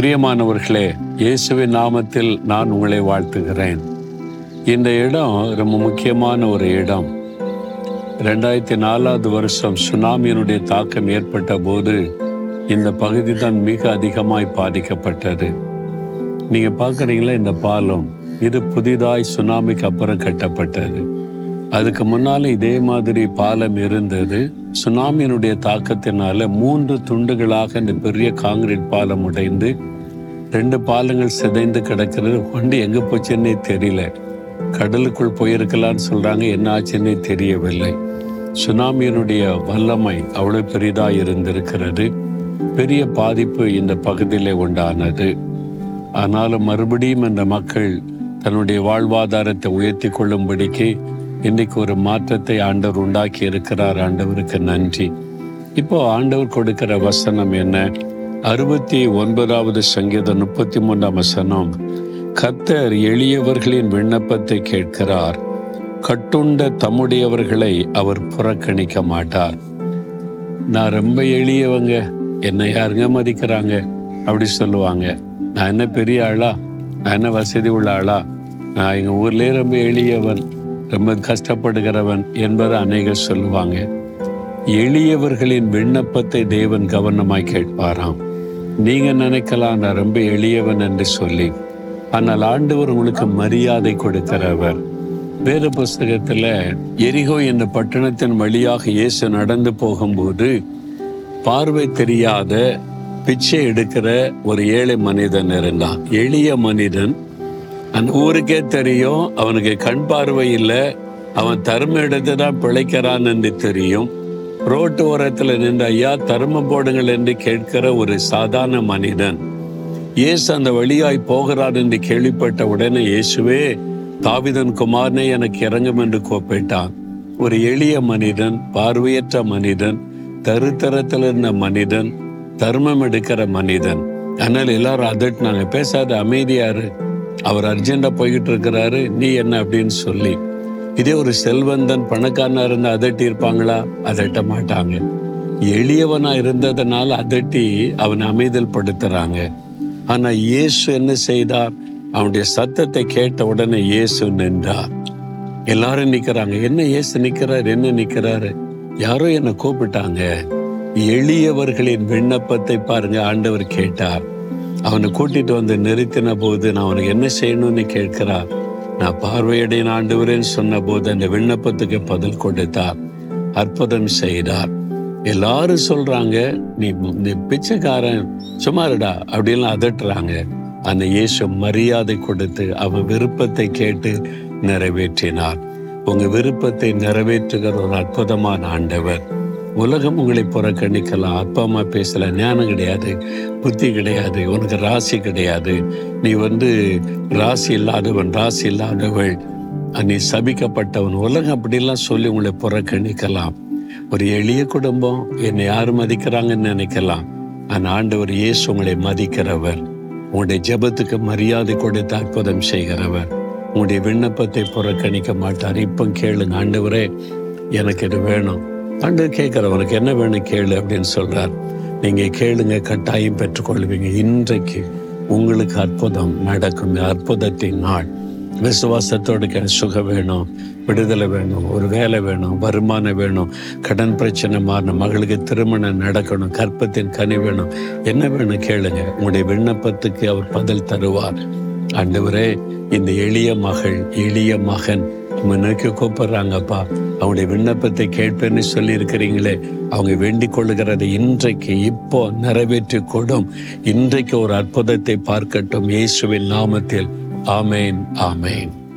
பிரியமானவர்களே இயேசுவின் நாமத்தில் நான் உங்களை வாழ்த்துகிறேன். இந்த இடம் ரொம்ப முக்கியமான ஒரு இடம். ரெண்டாயிரத்தி நாலாவது வருஷம் சுனாமியினுடைய தாக்கம் ஏற்பட்ட போது இந்த பகுதி தான் மிக அதிகமாய் பாதிக்கப்பட்டது. நீங்கள் பார்க்குறீங்களா இந்த பாலம்? இது புதிதாய் சுனாமிக்கு அப்புறம் கட்டப்பட்டது. அதுக்கு முன்னால் இதே மாதிரி பாலம் இருந்தது. சுனாமியினுடைய தாக்கத்தினால மூன்று துண்டுகளாக இந்த பெரிய காங்கிரீட் பாலம் உடைந்து ரெண்டு பாலங்கள் சிதைந்து கிடக்கிறது. கொண்டு எங்க போச்சுன்னே தெரியல. கடலுக்குள் போயிருக்கலாம்னு சொல்றாங்க. என்ன ஆச்சுன்னே தெரியவில்லை. சுனாமியினுடைய வல்லமை அவ்வளவு பெரிதா இருந்திருக்கிறது. பெரிய பாதிப்பு இந்த பகுதியிலே உண்டானது. ஆனாலும் மறுபடியும் இந்த மக்கள் தன்னுடைய வாழ்வாதாரத்தை உயர்த்தி கொள்ளும்படிக்கு இன்னைக்கு ஒரு மாற்றத்தை ஆண்டவர் உண்டாக்கி இருக்கிறார். ஆண்டவருக்கு நன்றி. இப்போ ஆண்டவர் கொடுக்கிற வசனம் என்ன? அறுபத்தி ஒன்பதாவது சங்கீதம் முப்பத்தி மூன்றாம் வசனம். கத்தர் எளியவர்களின் விண்ணப்பத்தை கேட்கிறார். கட்டுண்ட தம்முடையவர்களை அவர் புறக்கணிக்க மாட்டார். நான் ரொம்ப எளியவங்க. என்னை யாருங்க மதிக்கிறாங்க? அப்படி சொல்லுவாங்க. நான் என்ன பெரிய ஆளா? நான் என்ன வசதி உள்ள ஆளா? நான் எங்கள் ஊர்லேயே ரொம்ப எளியவன். ரொம்ப கஷ்டப்படுகிறவன் என்பதை அநேகர் சொல்லுவாங்க. எளியவர்களின் விண்ணப்பத்தை தேவன் கவனமாய் கேட்பாராம். நீங்க நினைக்கலாம் நான் ரொம்ப எளியவன் என்று சொல்லி. ஆனால் ஆண்டவர் உங்களுக்கு மரியாதை கொடுக்கிறவர். வேத புஸ்தகத்துல எரிகோ என்ற பட்டணத்தின் வழியாக இயேசு நடந்து போகும்போது பார்வை தெரியாத பிச்சை எடுக்கிற ஒரு ஏழை மனிதன் இருந்தான். எளிய மனிதன் அந்த ஊருக்கே தெரியும் அவனுக்கு கண் பார்வை இல்லை. அவன் தர்ம எடுத்து தான் பிழைக்கிறான் என்று தெரியும். ரோட்டு ஓரத்தில் நின்று ஐயா தர்மம் போடுங்கள் என்று கேட்கிற ஒரு சாதாரண மனிதன். இயேசு அந்த வழியாய் போகிறார் என்று கேள்விப்பட்ட உடனே இயேசுவே தாவிதன் குமாரனே எனக்கு இறங்கும் என்று கோப்பிட்டான். ஒரு எளிய மனிதன் பார்வையற்ற மனிதன் தருத்தரத்தில் இருந்த மனிதன் தர்மம் எடுக்கிற மனிதன். அதனால எல்லாரும் அதட்டினாங்க பேசாத அமைதியாரு அவர் அர்ஜென்டா போய்கிட்டு இருக்கிறாரு. நீ என்ன அப்படின்னு சொல்லி. இதே ஒரு செல்வந்தன் பணக்காரனா இருந்தா அதட்டி இருப்பாங்களா? அதட்ட மாட்டாங்க. எளியவனா இருந்ததுனால அதட்டி அவனை அமைதல் படுத்துறாங்க ஆனா இயேசு என்ன செய்தார்? அவனுடைய சத்தத்தை கேட்ட உடனே இயேசு நின்றார். எல்லாரும் நிக்கிறாங்க. என்ன இயேசு நிக்கிறார்? என்ன நிக்கிறாரு? யாரோ என்னை கூப்பிட்டாங்க. எளியவர்களின் விண்ணப்பத்தை பாருங்க ஆண்டவர் கேட்டார். அவனை கூட்டிட்டு வந்து நிறுத்தின போது நான் அவனுக்கு என்ன செய்யணும்னு கேட்கிறார் நான் பார்வையடையின் ஆண்டுவரேன்னு சொன்ன போது அந்த விண்ணப்பத்துக்கு பதில் கொடுத்தார். அற்புதம் செய்தார். எல்லாரும் சொல்றாங்க நீ நீ பிச்சைக்காரன் சுமாருடா அப்படின்லாம் அதட்டுறாங்க. அந்த இயேசு மரியாதை கொடுத்து அவன் விருப்பத்தை கேட்டு நிறைவேற்றினார். உங்க விருப்பத்தை நிறைவேற்றுகிற ஒரு அற்புதமான ஆண்டவர். உலகம் உங்களை புறக்கணிக்கலாம். அப்பா அம்மா பேசல ஞானம் கிடையாது புத்தி கிடையாது உனக்கு ராசி கிடையாது. நீ வந்து ராசி இல்லாதவன் ராசி இல்லாதவள். நீ சபிக்கப்பட்டவன். உலகம் அப்படிலாம் சொல்லி உங்களை புறக்கணிக்கலாம். ஒரு எளிய குடும்பம் என்னை யார் மதிக்கிறாங்கன்னு நினைக்கலாம். ஆனால் ஆண்டவர் இயேசு உங்களை மதிக்கிறவர். உங்களுடைய ஜெபத்துக்கு மரியாதை கொடுத்து அற்புதம் செய்கிறவர். உங்களுடைய விண்ணப்பத்தை புறக்கணிக்க மாட்டார். இப்போ கேளுங்க ஆண்டவரே எனக்கு இது வேணும். ஆண்டு கேட்குற என்ன வேணும் கேளு அப்படின்னு சொல்றார். நீங்க கேளுங்க கட்டாயம் பெற்றுக்கொள்வீங்க. இன்றைக்கு உங்களுக்கு அற்புதம் நடக்கும். அற்புதத்தின் நாள். விசுவாசத்தோடு சுகம் வேணும் விடுதலை வேணும் ஒரு வேலை வேணும் வருமானம் வேணும் கடன் பிரச்சனை மாறணும் மகளுக்கு திருமணம் நடக்கணும் கற்பத்தின் கனி வேணும். என்ன வேணும் கேளுங்க. உங்களுடைய விண்ணப்பத்துக்கு அவர் பதில் தருவார். ஆண்டவரே இந்த எளிய மகள் எளிய மகன் உங்க நோக்கி கூப்பிடுறாங்கப்பா. அவங்களுடைய விண்ணப்பத்தை கேட்பேன்னு சொல்லி இருக்கிறீங்களே அவங்க வேண்டிக் கொள்ளுகிறதை இன்றைக்கு இப்போ நிறைவேற்றி கொடும் இன்றைக்கு ஒரு அற்புதத்தை பார்க்கட்டும் இயேசுவின் நாமத்தில். ஆமேன் ஆமேன்.